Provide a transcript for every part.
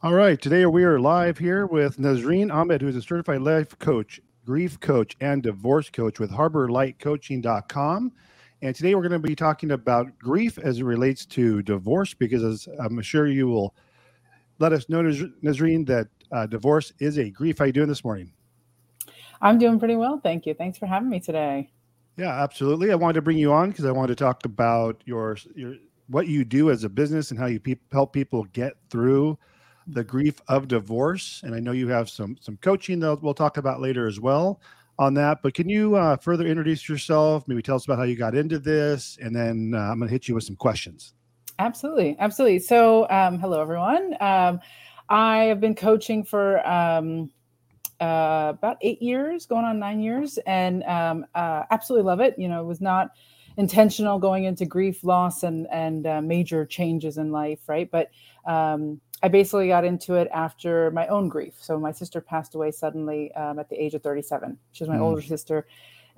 All right. Today we are live here with Nesreen Ahmed, who's a certified life coach, grief coach, and divorce coach with harborlightcoaching.com. And today we're going to be talking about grief as it relates to divorce, because as I'm sure you will let us know, Nesreen, that uh, divorce is a grief. How are you doing this morning? I'm doing pretty well. Thank you. Thanks for having me today. Yeah, absolutely. I wanted to bring you on because I wanted to talk about your, your what you do as a business and how you pe- help people get through the grief of divorce. And I know you have some some coaching that we'll talk about later as well on that. But can you uh, further introduce yourself? Maybe tell us about how you got into this, and then uh, I'm going to hit you with some questions. Absolutely, absolutely. So, um, hello everyone. Um, I have been coaching for um, uh, about eight years, going on nine years, and um, uh, absolutely love it. You know, it was not intentional going into grief, loss, and and uh, major changes in life, right? But um, I basically got into it after my own grief. So my sister passed away suddenly um, at the age of 37. She was my mm. older sister.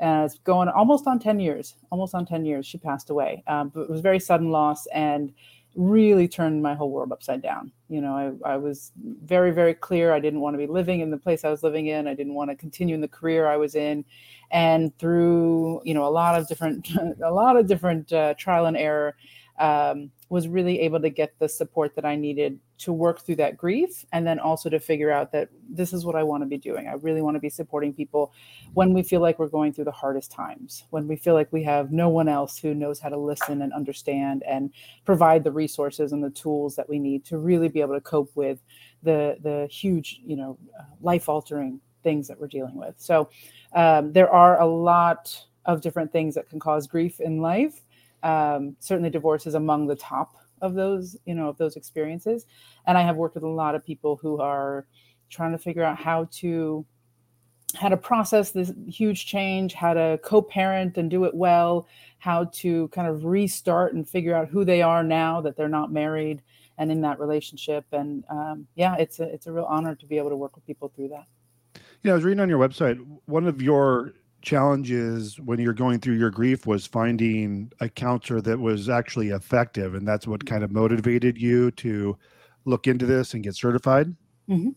And it's going almost on 10 years, almost on 10 years, she passed away. Um, but it was very sudden loss and really turned my whole world upside down. You know, I, I was very, very clear. I didn't want to be living in the place I was living in. I didn't want to continue in the career I was in. And through, you know, a lot of different, a lot of different uh, trial and error, um, was really able to get the support that I needed to work through that grief and then also to figure out that this is what I want to be doing. I really want to be supporting people when we feel like we're going through the hardest times, when we feel like we have no one else who knows how to listen and understand and provide the resources and the tools that we need to really be able to cope with the the huge, you know, uh, life altering things that we're dealing with. So um, there are a lot of different things that can cause grief in life um, certainly divorce is among the top of those you know of those experiences. And i have worked with a lot of people who are trying to figure out how to how to process this huge change how to co-parent and do it well how to kind of restart and figure out who they are now that they're not married and in that relationship. And um, yeah it's a it's a real honor to be able to work with people through that. Yeah i was reading on your website one of your challenges when you're going through your grief was finding a counselor that was actually effective and that's what kind of motivated you to look into this and get certified? Mm-hmm.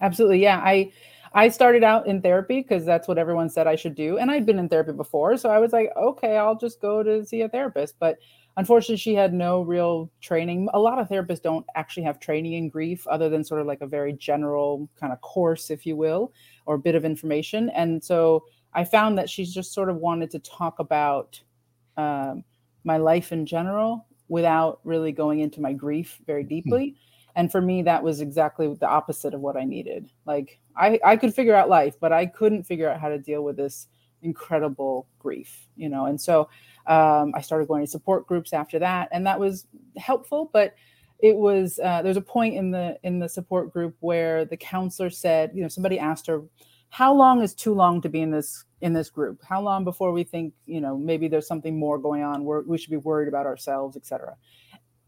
absolutely yeah. I i started out in therapy because that's what everyone said i should do and i'd been in therapy before so i was like okay i'll just go to see a therapist. But unfortunately she had no real training. A lot of therapists don't actually have training in grief other than sort of like a very general kind of course if you will or a bit of information and so I found that she's just sort of wanted to talk about um, my life in general without really going into my grief very hmm. deeply. And for me, that was exactly the opposite of what I needed. Like I, I could figure out life, but I couldn't figure out how to deal with this incredible grief, you know. And so um, I started going to support groups after that, and that was helpful. But it was uh, there's a point in the in the support group where the counselor said, you know, somebody asked her, how long is too long to be in this in this group how long before we think you know maybe there's something more going on where we should be worried about ourselves etc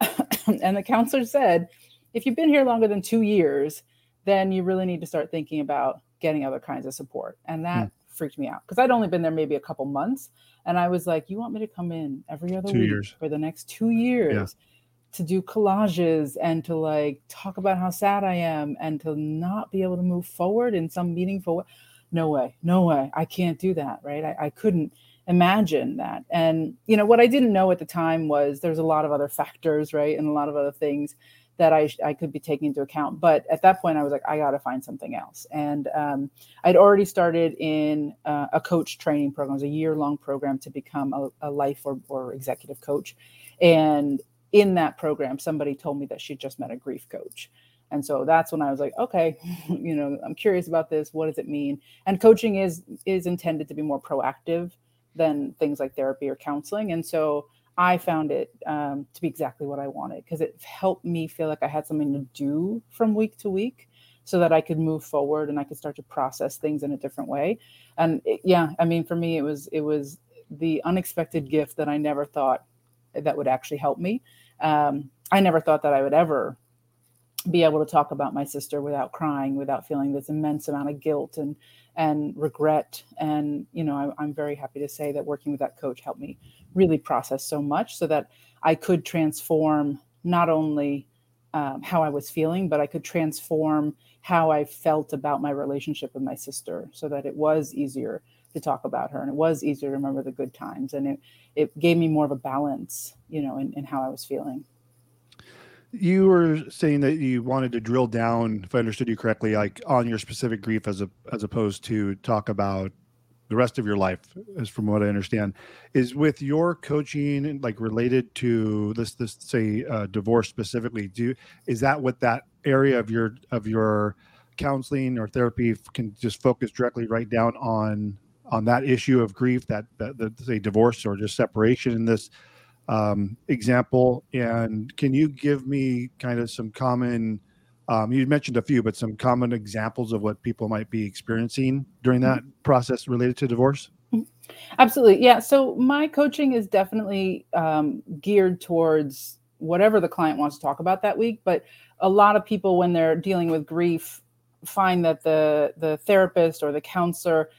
and the counselor said if you've been here longer than two years then you really need to start thinking about getting other kinds of support and that hmm. freaked me out because i'd only been there maybe a couple months and i was like you want me to come in every other two week years. for the next two years yeah to do collages and to like talk about how sad I am and to not be able to move forward in some meaningful way. No way, no way. I can't do that, right? I, I couldn't imagine that. And, you know, what I didn't know at the time was there's a lot of other factors, right? And a lot of other things that I, I could be taking into account. But at that point, I was like, I got to find something else. And um, I'd already started in uh, a coach training program, it was a year long program to become a, a life or, or executive coach. And in that program, somebody told me that she just met a grief coach. And so that's when I was like, okay, you know, I'm curious about this. What does it mean? And coaching is is intended to be more proactive than things like therapy or counseling. And so I found it um, to be exactly what I wanted because it helped me feel like I had something to do from week to week so that I could move forward and I could start to process things in a different way. And it, yeah, I mean, for me, it was it was the unexpected gift that I never thought that would actually help me. Um, I never thought that I would ever be able to talk about my sister without crying, without feeling this immense amount of guilt and and regret. And you know, I, am very happy to say that working with that coach helped me really process so much, so that I could transform not only um, how I was feeling, but I could transform how I felt about my relationship with my sister so that it was easier to talk about her and it was easier to remember the good times and it it gave me more of a balance you know in, in how i was feeling you were saying that you wanted to drill down if i understood you correctly like on your specific grief as a as opposed to talk about the rest of your life as from what i understand. Is with your coaching like related to this this say uh, divorce specifically do is that what that area of your of your counseling or therapy can just focus directly right down on on that issue of grief, that, that, that say divorce or just separation in this um, example. And can you give me kind of some common, um, you mentioned a few, but some common examples of what people might be experiencing during that mm-hmm. process related to divorce? Mm-hmm. Absolutely. Yeah. So my coaching is definitely um, geared towards whatever the client wants to talk about that week. But a lot of people, when they're dealing with grief, find that the the therapist or the counselor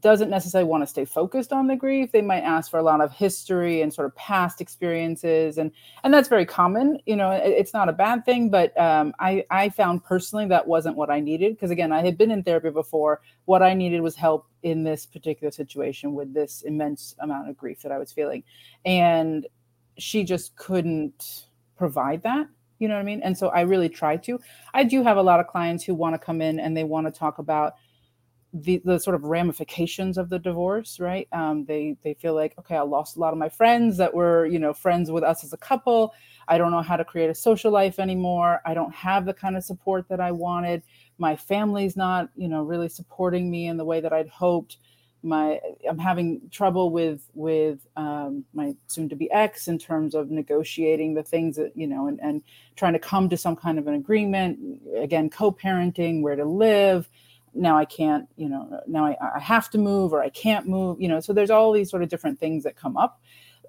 doesn't necessarily want to stay focused on the grief. They might ask for a lot of history and sort of past experiences and and that's very common you know it, it's not a bad thing but um, i i found personally that wasn't what i needed because again i had been in therapy before. What i needed was help in this particular situation with this immense amount of grief that i was feeling and she just couldn't provide that you know what i mean? And so i really try to. I do have a lot of clients who want to come in and they want to talk about the, the sort of ramifications of the divorce, right? Um, they they feel like, okay, I lost a lot of my friends that were, you know, friends with us as a couple. I don't know how to create a social life anymore. I don't have the kind of support that I wanted. My family's not, you know, really supporting me in the way that I'd hoped. My I'm having trouble with with um, my soon to be ex in terms of negotiating the things that you know and, and trying to come to some kind of an agreement. Again, co-parenting, where to live now I can't, you know, now I, I have to move or I can't move, you know. So there's all these sort of different things that come up,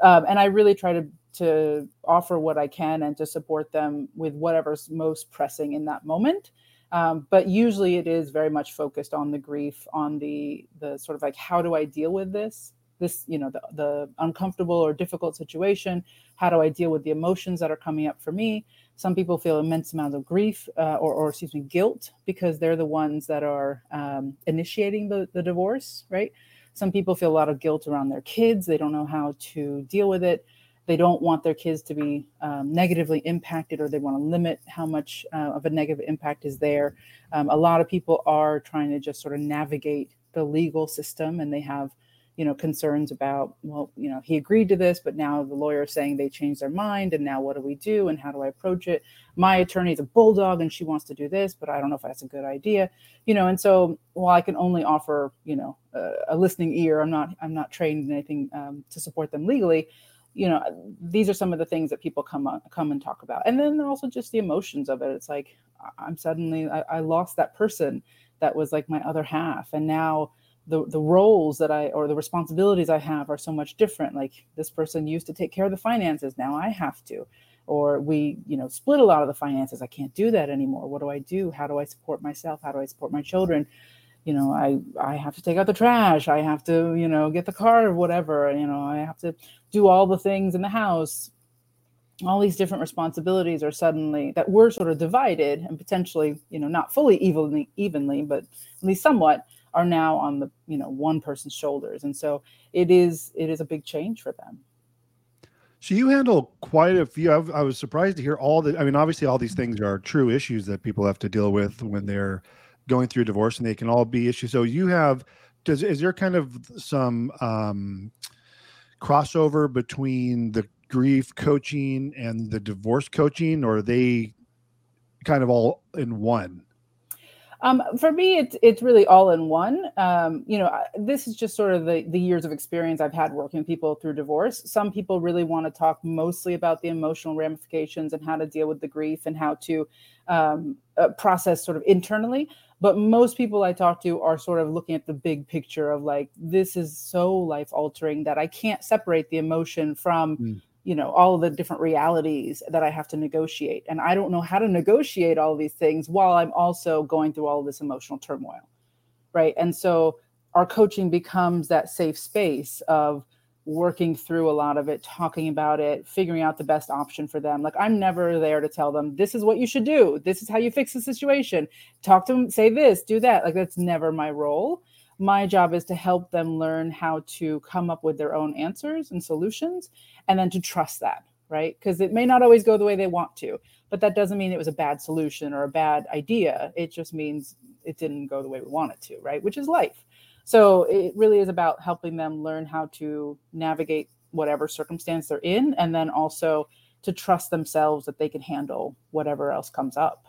um, and I really try to to offer what I can and to support them with whatever's most pressing in that moment. Um, but usually it is very much focused on the grief, on the the sort of like how do I deal with this, this you know the the uncomfortable or difficult situation. How do I deal with the emotions that are coming up for me? Some people feel immense amounts of grief uh, or, or, excuse me, guilt because they're the ones that are um, initiating the, the divorce, right? Some people feel a lot of guilt around their kids. They don't know how to deal with it. They don't want their kids to be um, negatively impacted or they want to limit how much uh, of a negative impact is there. Um, a lot of people are trying to just sort of navigate the legal system and they have you know concerns about well you know he agreed to this but now the lawyer is saying they changed their mind and now what do we do and how do i approach it? My attorney is a bulldog and she wants to do this but i don't know if that's a good idea. You know and so while i can only offer you know a, a listening ear i'm not i'm not trained in anything um, to support them legally you know these are some of the things that people come on, come and talk about. And then also just the emotions of it. It's like i'm suddenly I, I lost that person that was like my other half and now the the roles that I or the responsibilities I have are so much different. Like this person used to take care of the finances, now I have to. Or we, you know, split a lot of the finances. I can't do that anymore. What do I do? How do I support myself? How do I support my children? You know, I I have to take out the trash. I have to, you know, get the car or whatever. You know, I have to do all the things in the house. All these different responsibilities are suddenly that we're sort of divided and potentially, you know, not fully evenly, evenly, but at least somewhat are now on the you know one person's shoulders. And so it is it is a big change for them. So you handle quite a few. I've, i was surprised to hear all the i mean obviously all these things are true issues that people have to deal with when they're going through divorce and they can all be issues. So you have does is there kind of some um crossover between the grief coaching and the divorce coaching or are they kind of all in one um, for me, it's it's really all in one. Um, you know, this is just sort of the the years of experience I've had working with people through divorce. Some people really want to talk mostly about the emotional ramifications and how to deal with the grief and how to um, uh, process sort of internally. But most people I talk to are sort of looking at the big picture of like, this is so life altering that I can't separate the emotion from. Mm you know all the different realities that i have to negotiate and i don't know how to negotiate all these things while i'm also going through all this emotional turmoil right and so our coaching becomes that safe space of working through a lot of it, talking about it, figuring out the best option for them. Like I'm never there to tell them this is what you should do. This is how you fix the situation. Talk to them, say this, do that. Like that's never my role. My job is to help them learn how to come up with their own answers and solutions and then to trust that, right? Because it may not always go the way they want to, but that doesn't mean it was a bad solution or a bad idea. It just means it didn't go the way we want it to, right? Which is life. So it really is about helping them learn how to navigate whatever circumstance they're in, and then also to trust themselves that they can handle whatever else comes up.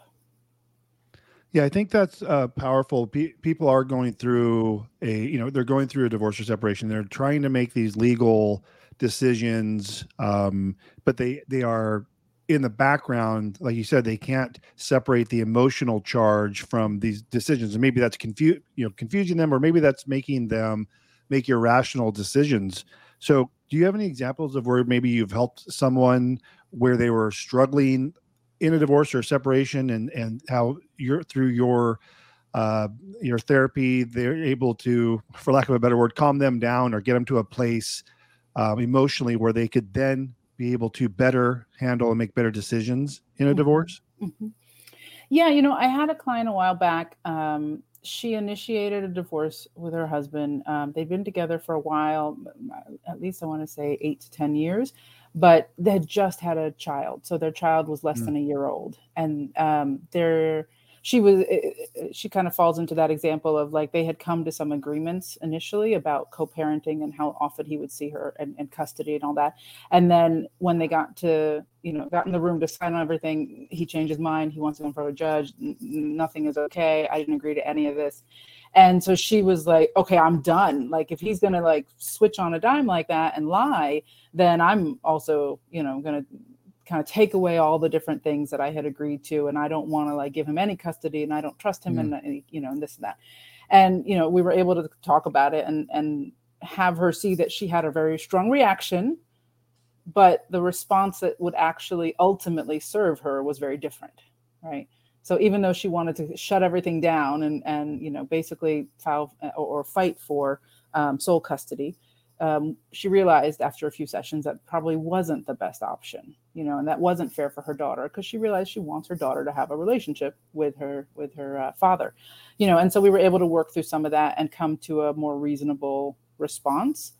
Yeah, I think that's uh, powerful. P- people are going through a, you know, they're going through a divorce or separation. They're trying to make these legal decisions, um, but they they are in the background, like you said, they can't separate the emotional charge from these decisions, and maybe that's confuse you know confusing them, or maybe that's making them make irrational decisions. So, do you have any examples of where maybe you've helped someone where they were struggling in a divorce or separation, and and how you're through your uh, your therapy, they're able to, for lack of a better word, calm them down or get them to a place um, emotionally where they could then be able to better handle and make better decisions in a mm-hmm. divorce? Mm-hmm. Yeah, you know, I had a client a while back. Um, she initiated a divorce with her husband. Um, they've been together for a while, at least I want to say eight to 10 years, but they had just had a child. So their child was less mm. than a year old. And um, they're, she was eh, eh, she kind of falls into that example of like they had come to some agreements initially about co-parenting and how often he would see her and, and, custody and all that and then when they got to you know got in the room to sign on everything he changed his mind he wants to go in front of a judge nothing is okay i didn't agree to any of this and so she was like okay i'm done like if he's gonna like switch on a dime like that and lie then i'm also you know gonna kind of take away all the different things that I had agreed to, and I don't want to like give him any custody, and I don't trust him, mm. and you know, and this and that, and you know, we were able to talk about it and and have her see that she had a very strong reaction, but the response that would actually ultimately serve her was very different, right? So even though she wanted to shut everything down and and you know basically file or, or fight for um, sole custody, um, she realized after a few sessions that probably wasn't the best option you know and that wasn't fair for her daughter because she realized she wants her daughter to have a relationship with her with her uh, father you know and so we were able to work through some of that and come to a more reasonable response.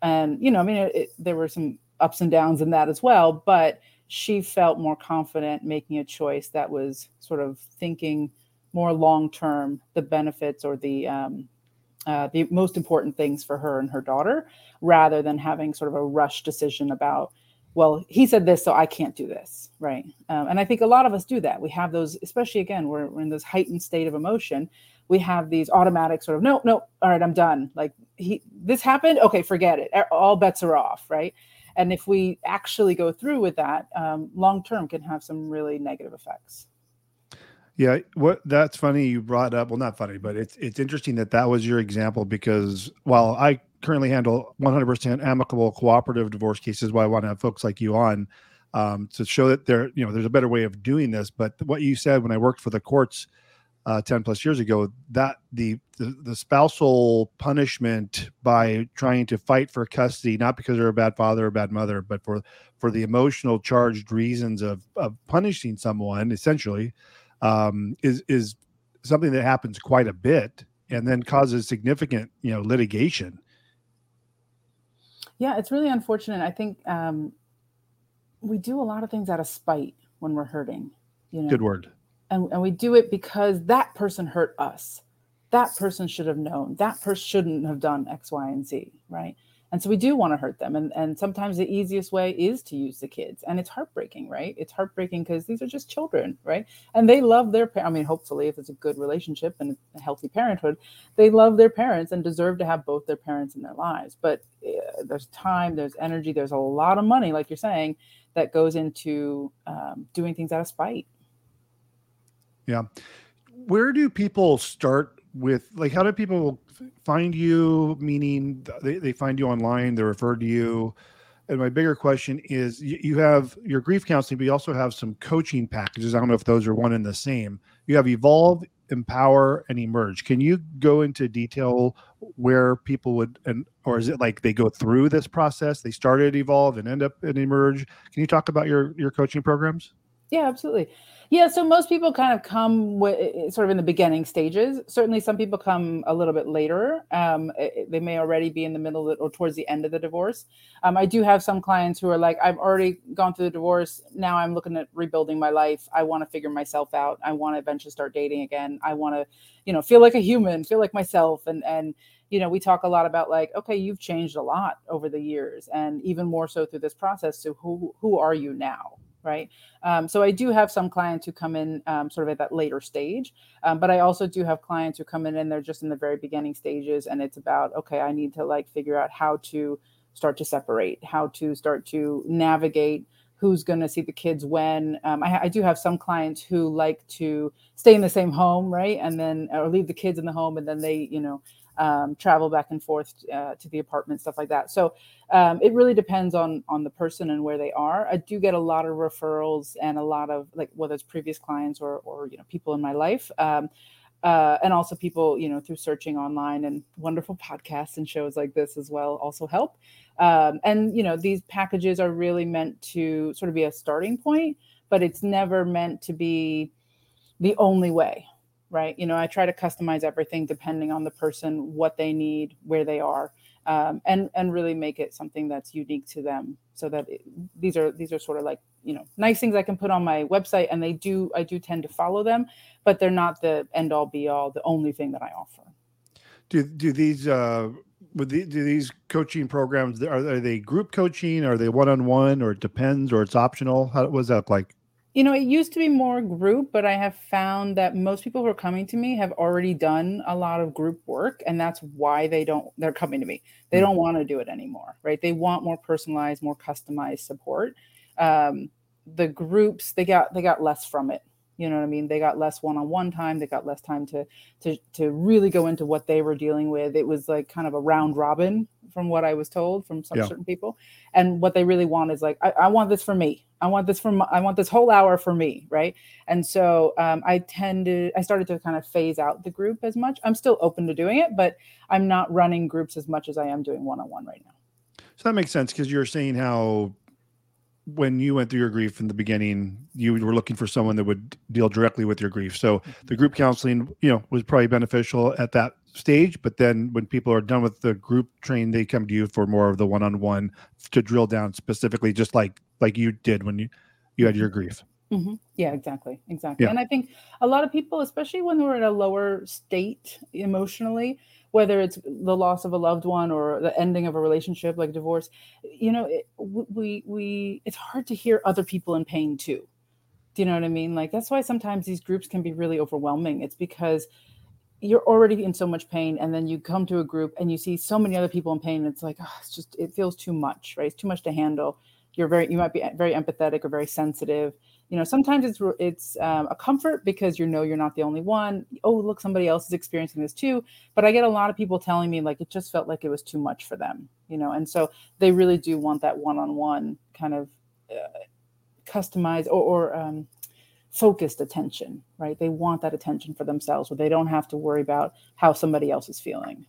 And you know i mean it, it, there were some ups and downs in that as well but she felt more confident making a choice that was sort of thinking more long term the benefits or the um, uh, the most important things for her and her daughter rather than having sort of a rush decision about well he said this so i can't do this right? Um, and i think a lot of us do that. We have those especially again we're, we're in this heightened state of emotion. We have these automatic sort of no no all right i'm done. Like he this happened? Okay forget it. All bets are off right and if we actually go through with that um, long term can have some really negative effects yeah, what that's funny you brought up. Well, not funny, but it's it's interesting that that was your example because while I currently handle 100% amicable cooperative divorce cases, why I want to have folks like you on um, to show that there, you know, there's a better way of doing this. But what you said when I worked for the courts uh, 10 plus years ago, that the, the the spousal punishment by trying to fight for custody, not because they're a bad father or bad mother, but for for the emotional charged reasons of of punishing someone, essentially um, is is something that happens quite a bit and then causes significant you know litigation. Yeah it's really unfortunate. I think um, we do a lot of things out of spite when we're hurting you know? Good word and, and we do it because that person hurt us. That person should have known. That person shouldn't have done x y and z right? And so we do want to hurt them. And and sometimes the easiest way is to use the kids. And it's heartbreaking right? It's heartbreaking because these are just children right? And they love their parents. i mean hopefully if it's a good relationship and a healthy parenthood they love their parents and deserve to have both their parents in their lives. But uh, there's time there's energy there's a lot of money like you're saying that goes into um, doing things out of spite yeah. Where do people start with like how do people find you? Meaning they, they find you online they're referred to you. And my bigger question is you have your grief counseling but you also have some coaching packages. I don't know if those are one and the same. You have evolve empower and emerge. Can you go into detail where people would and or is it like they go through this process? They started evolve and end up in emerge. Can you talk about your your coaching programs yeah, absolutely. Yeah, so most people kind of come with, sort of in the beginning stages. Certainly, some people come a little bit later. Um, they may already be in the middle or towards the end of the divorce. Um, I do have some clients who are like, I've already gone through the divorce. Now I'm looking at rebuilding my life. I want to figure myself out. I want to eventually start dating again. I want to, you know, feel like a human, feel like myself, and and you know, we talk a lot about like, okay, you've changed a lot over the years, and even more so through this process. So who who are you now? Right? Um, so I do have some clients who come in um, sort of at that later stage, um, but I also do have clients who come in and they're just in the very beginning stages, and it's about okay, I need to like figure out how to start to separate, how to start to navigate who's going to see the kids when. Um, I, I, do have some clients who like to stay in the same home, right, and then or leave the kids in the home, and then they, you know, um, travel back and forth uh, to the apartment, stuff like that. So um, it really depends on on the person and where they are. I do get a lot of referrals and a lot of like whether it's previous clients or or you know people in my life. Um, uh, and also people you know through searching online and wonderful podcasts and shows like this as well also help um, and you know these packages are really meant to sort of be a starting point but it's never meant to be the only way right? You know, I try to customize everything depending on the person, what they need, where they are, um, and and really make it something that's unique to them. So that it, these are these are sort of like you know nice things I can put on my website, and they do I do tend to follow them, but they're not the end all be all, the only thing that I offer. Do do these uh, with the, do these coaching programs are, are they group coaching? Are they one on one, or it depends, or it's optional? How was that like? You know, it used to be more group, but I have found that most people who are coming to me have already done a lot of group work, and that's why they don't they're coming to me. They mm-hmm. don't want to do it anymore, right? They want more personalized, more customized support. Um, the groups they got they got less from it you know what i mean? They got less one-on-one time. They got less time to to to really go into what they were dealing with. It was like kind of a round robin from what i was told from some yeah. certain people. And what they really want is like I, I, want this for me. I want this from i want this whole hour for me right? And so um, i tend to i started to kind of phase out the group as much. I'm still open to doing it but i'm not running groups as much as i am doing one-on-one right now. So that makes sense because you're saying how when you went through your grief in the beginning, you were looking for someone that would deal directly with your grief. So mm-hmm. the group counseling, you know, was probably beneficial at that stage. But then when people are done with the group train, they come to you for more of the one-on-one to drill down specifically, just like like you did when you you had your mm-hmm. grief. Mm-hmm. Yeah, exactly, exactly. Yeah. And I think a lot of people, especially when they're in a lower state emotionally, whether it's the loss of a loved one or the ending of a relationship like divorce you know it, we we it's hard to hear other people in pain too. Do you know what i mean? Like that's why sometimes these groups can be really overwhelming. It's because you're already in so much pain and then you come to a group and you see so many other people in pain and it's like oh, it's just it feels too much right? It's too much to handle you're very you might be very empathetic or very sensitive. You know sometimes it's it's um, a comfort because you know you're not the only one. Oh look somebody else is experiencing this too. But i get a lot of people telling me like it just felt like it was too much for them you know? And so they really do want that one-on-one kind of uh, customized or, or um, focused attention right? They want that attention for themselves where they don't have to worry about how somebody else is feeling.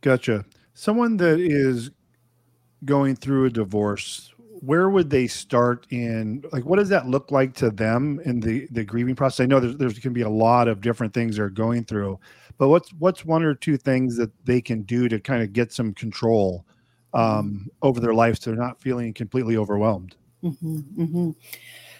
Gotcha. Someone that is going through a divorce where would they start in like what does that look like to them in the the grieving process? I know there's, there's going to be a lot of different things they're going through but what's what's one or two things that they can do to kind of get some control um, over their life so they're not feeling completely overwhelmed? Mm-hmm, mm-hmm.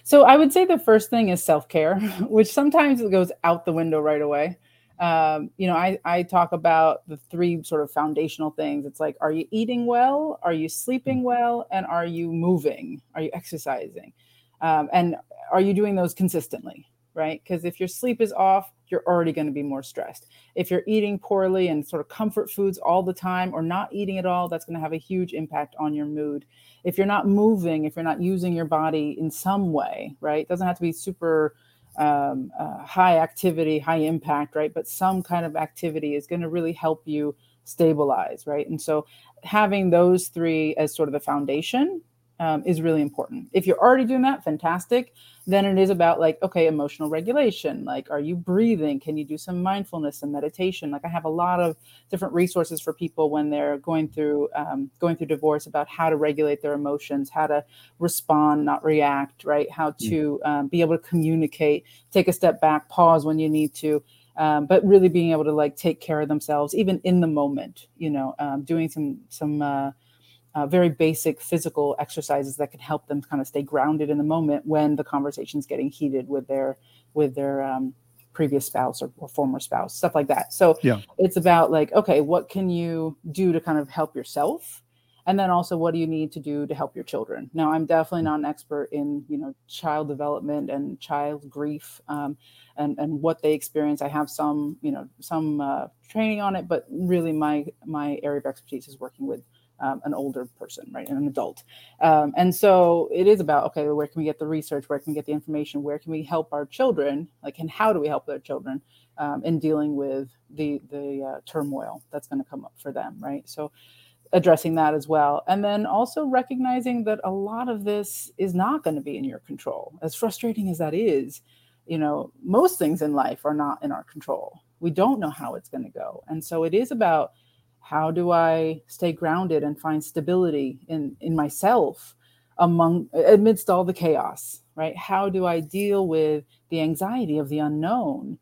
so i would say the first thing is self-care which sometimes it goes out the window right away um, you know, I, I talk about the three sort of foundational things. It's like, are you eating well? Are you sleeping mm. well? And are you moving? Are you exercising? Um, and are you doing those consistently? Right? Because if your sleep is off, you're already going to be more stressed. If you're eating poorly and sort of comfort foods all the time or not eating at all, that's going to have a huge impact on your mood. If you're not moving, if you're not using your body in some way, right? It doesn't have to be super um, uh, high activity, high impact, right? But some kind of activity is going to really help you stabilize, right? And so having those three as sort of the foundation um, is really important. If you're already doing that, fantastic. Then it is about like, okay, emotional regulation. Like, are you breathing? Can you do some mindfulness and meditation? Like, I have a lot of different resources for people when they're going through um, going through divorce about how to regulate their emotions, how to respond, not react, right? How mm. to um, be able to communicate, take a step back, pause when you need to. Um, but really being able to like take care of themselves even in the moment you know um, doing some some uh, uh, very basic physical exercises that can help them kind of stay grounded in the moment when the conversation is getting heated with their with their um, previous spouse or, or, former spouse stuff like that. So yeah. it's about like okay what can you do to kind of help yourself? And then also what do you need to do to help your children? Now i'm definitely not an expert in you know child development and child grief um, and and what they experience. I have some you know some uh, training on it but really my my area of expertise is working with um, an older person, right, an adult. Um, and so it is about okay, where can we get the research? Where can we get the information? Where can we help our children? Like, and how do we help their children um, in dealing with the the uh, turmoil that's going to come up for them, right? So addressing that as well, and then also recognizing that a lot of this is not going to be in your control. As frustrating as that is, you know, most things in life are not in our control. We don't know how it's going to go, and so it is about how do i stay grounded and find stability in in myself among amidst all the chaos right? How do i deal with the anxiety of the unknown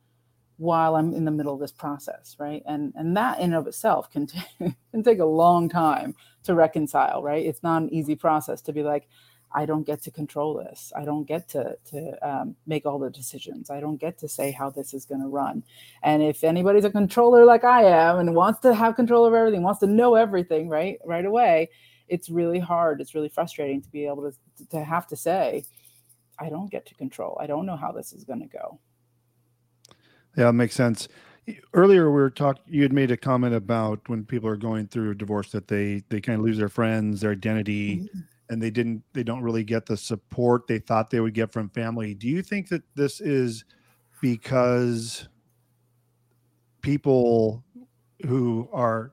while i'm in the middle of this process right? And and that in and of itself can, t- can take a long time to reconcile right? It's not an easy process to be like I don't get to control this. I don't get to to um, make all the decisions. I don't get to say how this is going to run. And if anybody's a controller like I am and wants to have control of everything, wants to know everything right right away, it's really hard. It's really frustrating to be able to to have to say, I don't get to control. I don't know how this is going to go. Yeah, it makes sense. Earlier, we were talking. You had made a comment about when people are going through a divorce that they they kind of lose their friends, their identity. Mm-hmm and they didn't they don't really get the support they thought they would get from family. Do you think that this is because people who are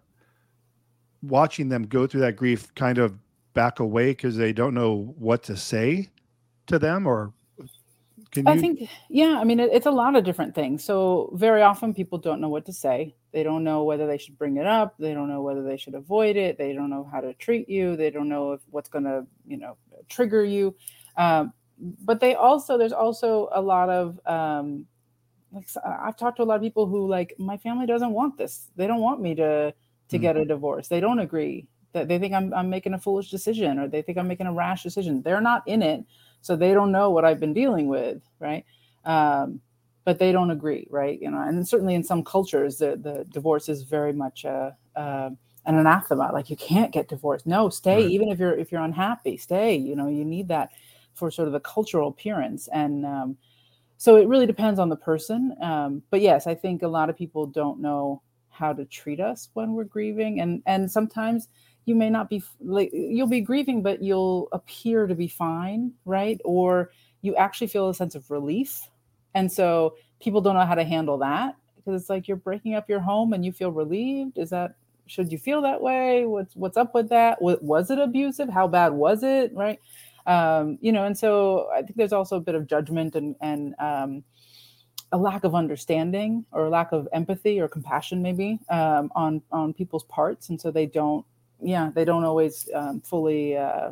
watching them go through that grief kind of back away because they don't know what to say to them or can I think, yeah, I mean, it, it's a lot of different things. So, very often people don't know what to say. They don't know whether they should bring it up. They don't know whether they should avoid it. They don't know how to treat you. They don't know if what's going to, you know, trigger you. Um, but they also, there's also a lot of, um, like, I've talked to a lot of people who, like, my family doesn't want this. They don't want me to to mm-hmm. get a divorce. They don't agree. That they think I'm I'm making a foolish decision or they think I'm making a rash decision. They're not in it so they don't know what I've been dealing with, right? Um, but they don't agree, right? You know, and certainly in some cultures, the the divorce is very much a, uh, an anathema. Like you can't get divorced. No, stay. Right. Even if you're if you're unhappy, stay. You know, you need that for sort of the cultural appearance and. Um, so it really depends on the person. Um, but yes, I think a lot of people don't know how to treat us when we're grieving, and and sometimes you may not be like you'll be grieving but you'll appear to be fine right? Or you actually feel a sense of relief. And so people don't know how to handle that because it's like you're breaking up your home and you feel relieved. Is that should you feel that way? What's what's up with that? Was it abusive? How bad was it? Right? Um, you know and so i think there's also a bit of judgment and and um, a lack of understanding or lack of empathy or compassion maybe um, on on people's parts. And so they don't yeah, they don't always um, fully uh,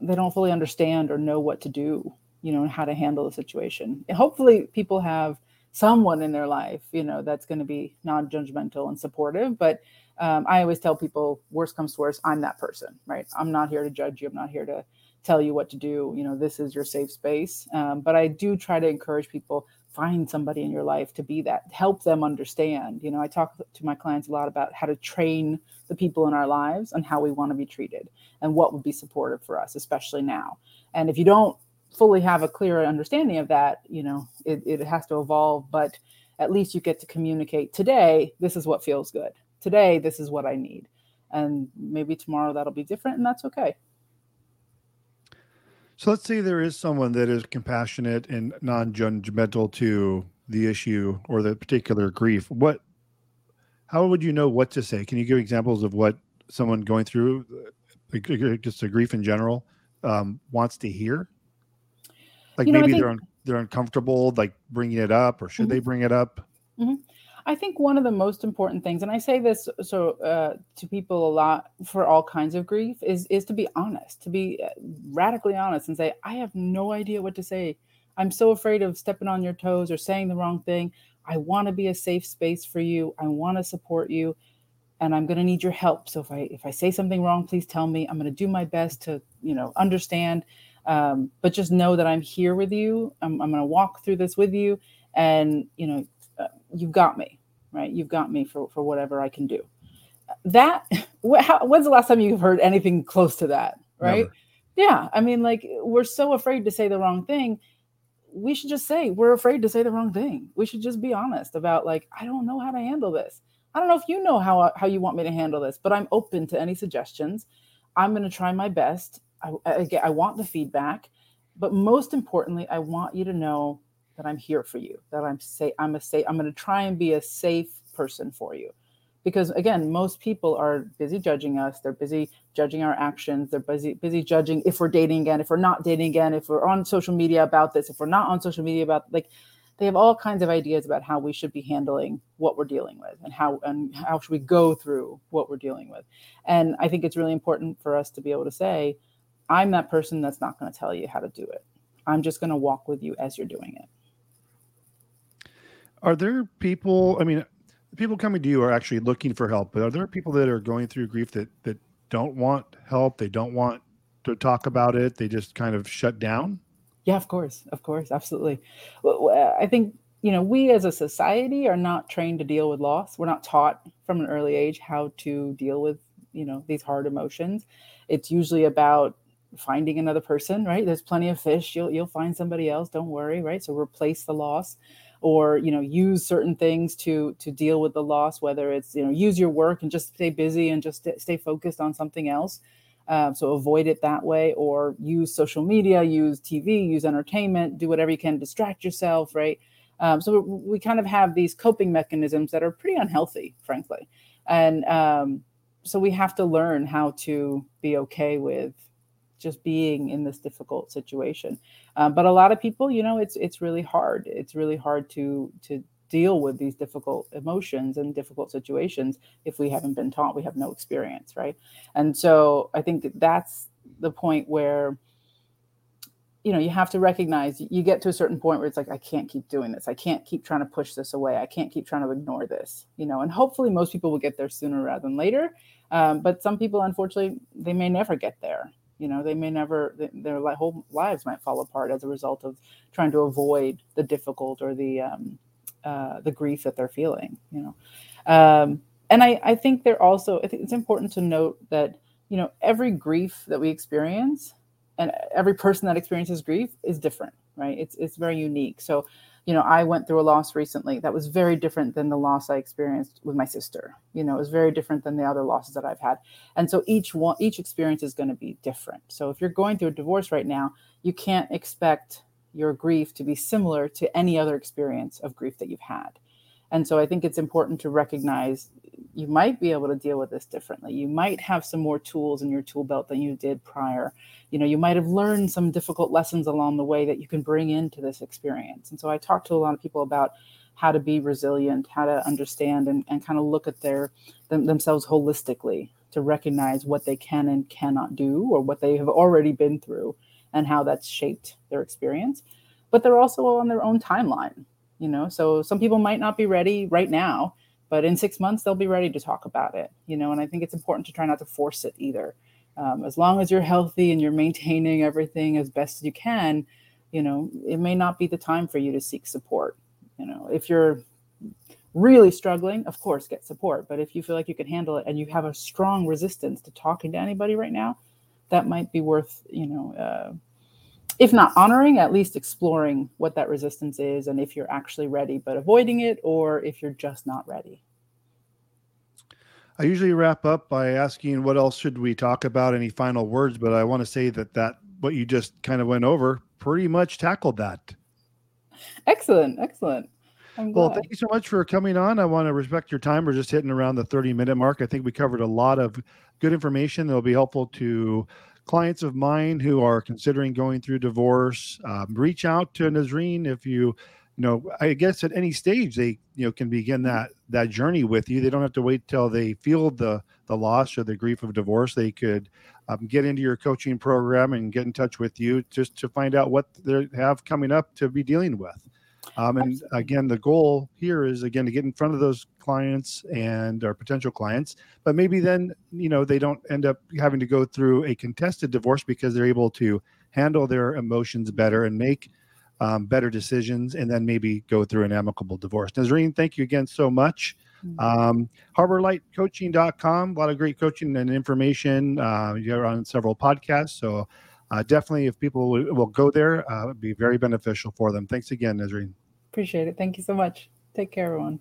they don't fully understand or know what to do, you know, how to handle the situation. And hopefully, people have someone in their life, you know, that's going to be non-judgmental and supportive. But um, I always tell people, worst comes to worst, I'm that person, right? I'm not here to judge you. I'm not here to tell you what to do. You know, this is your safe space. Um, but I do try to encourage people find somebody in your life to be that help them understand. You know i talk to my clients a lot about how to train the people in our lives and how we want to be treated and what would be supportive for us especially now. And if you don't fully have a clear understanding of that you know it, it has to evolve but at least you get to communicate today this is what feels good. Today this is what i need. And maybe tomorrow that'll be different and that's okay so let's say there is someone that is compassionate and non-judgmental to the issue or the particular grief. What how would you know what to say? Can you give examples of what someone going through like just a grief in general, um, wants to hear? Like You know, maybe think- they're un- they're uncomfortable, like bringing it up, or should they bring it up? I think one of the most important things, and I say this so uh, to people a lot for all kinds of grief, is is to be honest, to be uh, radically honest, and say, I have no idea what to say. I'm so afraid of stepping on your toes or saying the wrong thing. I want to be a safe space for you. I want to support you, and I'm going to need your help. So if I if I say something wrong, please tell me. I'm going to do my best to you know understand, um, but just know that I'm here with you. I'm, I'm going to walk through this with you, and you know you've got me, right? You've got me for for whatever I can do. That wh- how, when's the last time you've heard anything close to that, right? Never. Yeah, I mean, like we're so afraid to say the wrong thing. We should just say we're afraid to say the wrong thing. We should just be honest about like I don't know how to handle this. I don't know if you know how how you want me to handle this, but I'm open to any suggestions. I'm going to try my best. I, I, again, I want the feedback, but most importantly, I want you to know that I'm here for you. That I'm say I'm a say I'm going to try and be a safe person for you, because again, most people are busy judging us. They're busy judging our actions. They're busy busy judging if we're dating again, if we're not dating again, if we're on social media about this, if we're not on social media about like they have all kinds of ideas about how we should be handling what we're dealing with and how and how should we go through what we're dealing with and i think it's really important for us to be able to say i'm that person that's not going to tell you how to do it i'm just going to walk with you as you're doing it Are there people? I mean, the people coming to you are actually looking for help, but are there people that are going through grief that that don't want help? They don't want to talk about it. They just kind of shut down. Yeah, of course, of course, absolutely. I think you know we as a society are not trained to deal with loss. We're not taught from an early age how to deal with you know these hard emotions. It's usually about finding another person, right? There's plenty of fish. You'll you'll find somebody else. Don't worry, right? So replace the loss, or you know use certain things to to deal with the loss. Whether it's you know use your work and just stay busy and just st- stay focused on something else. Um, so avoid it that way, or use social media, use TV, use entertainment, do whatever you can, distract yourself, right? Um, so we, we kind of have these coping mechanisms that are pretty unhealthy, frankly, and um, so we have to learn how to be okay with just being in this difficult situation. Um, but a lot of people, you know, it's it's really hard. It's really hard to to deal with these difficult emotions and difficult situations if we haven't been taught. We have no experience, right? And so I think that that's the point where you know you have to recognize you get to a certain point where it's like i can't keep doing this i can't keep trying to push this away i can't keep trying to ignore this you know and hopefully most people will get there sooner rather than later um, but some people unfortunately they may never get there you know they may never their whole lives might fall apart as a result of trying to avoid the difficult or the um, uh, the grief that they're feeling you know. Um, and I, I think they're also i think it's important to note that you know every grief that we experience and every person that experiences grief is different right? It's it's very unique. So you know i went through a loss recently that was very different than the loss i experienced with my sister. You know it was very different than the other losses that i've had. And so each one each experience is going to be different. So if you're going through a divorce right now you can't expect your grief to be similar to any other experience of grief that you've had. And so i think it's important to recognize you might be able to deal with this differently. You might have some more tools in your tool belt than you did prior. You know you might have learned some difficult lessons along the way that you can bring into this experience. And so i talk to a lot of people about how to be resilient how to understand and, and kind of look at their them, themselves holistically to recognize what they can and cannot do or what they have already been through and how that's shaped their experience. But they're also on their own timeline you know? So some people might not be ready right now but in six months they'll be ready to talk about it you know and i think it's important to try not to force it either. Um, as long as you're healthy and you're maintaining everything as best as you can you know it may not be the time for you to seek support you know. If you're really struggling of course get support. But if you feel like you can handle it and you have a strong resistance to talking to anybody right now that might be worth you know uh, if not honoring at least exploring what that resistance is and if you're actually ready but avoiding it or if you're just not ready I usually wrap up by asking what else should we talk about, any final words, but I want to say that that what you just kind of went over pretty much tackled that. excellent excellent I'm Well, glad. thank you so much for coming on. I want to respect your time. We're just hitting around the 30 minute mark. I think we covered a lot of good information that will be helpful to clients of mine who are considering going through divorce. Um, reach out to Nesreen if you, you know, I guess at any stage they, you know, can begin that that journey with you. They don't have to wait till they feel the the loss or the grief of divorce. They could um, get into your coaching program and get in touch with you just to find out what they have coming up to be dealing with. Um, and Absolutely. again, the goal here is again to get in front of those clients and our potential clients, but maybe then you know they don't end up having to go through a contested divorce because they're able to handle their emotions better and make um, better decisions, and then maybe go through an amicable divorce. Nesreen, thank you again so much. Um, HarborLightCoaching.com, a lot of great coaching and information. Uh, you're on several podcasts, so uh, definitely if people will, will go there, uh, be very beneficial for them. Thanks again, Nesreen. Appreciate it. Thank you so much. Take care, everyone.